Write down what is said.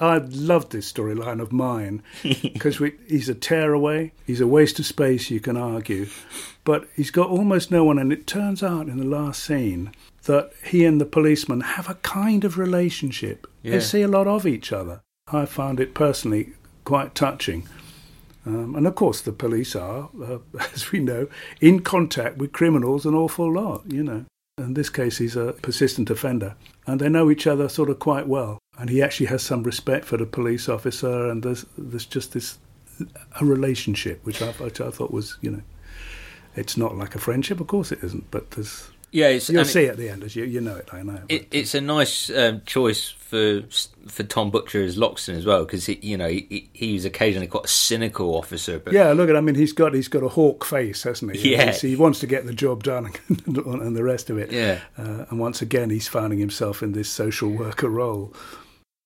I loved this storyline of mine because he's a tearaway, he's a waste of space, you can argue, but he's got almost no one. And it turns out in the last scene that he and the policeman have a kind of relationship. Yeah. They see a lot of each other. I found it personally quite touching. Um, and of course, the police are, uh, as we know, in contact with criminals an awful lot, you know. In this case, he's a persistent offender. And they know each other sort of quite well. And he actually has some respect for the police officer, and there's, there's just this a relationship, which I, which I thought was, you know, it's not like a friendship, of course it isn't, but there's Yeah, it's, You'll and it- see at the end, as you you know it. I know. It, it's a nice um, choice for for Tom Butcher as Loxton as well because he, you know, he, he was occasionally quite a cynical officer, but yeah, look at. I mean, he's got he's got a hawk face, hasn't he? Yeah. He's- he wants to get the job done and the rest of it. Yeah. Uh, and once again, he's finding himself in this social worker role.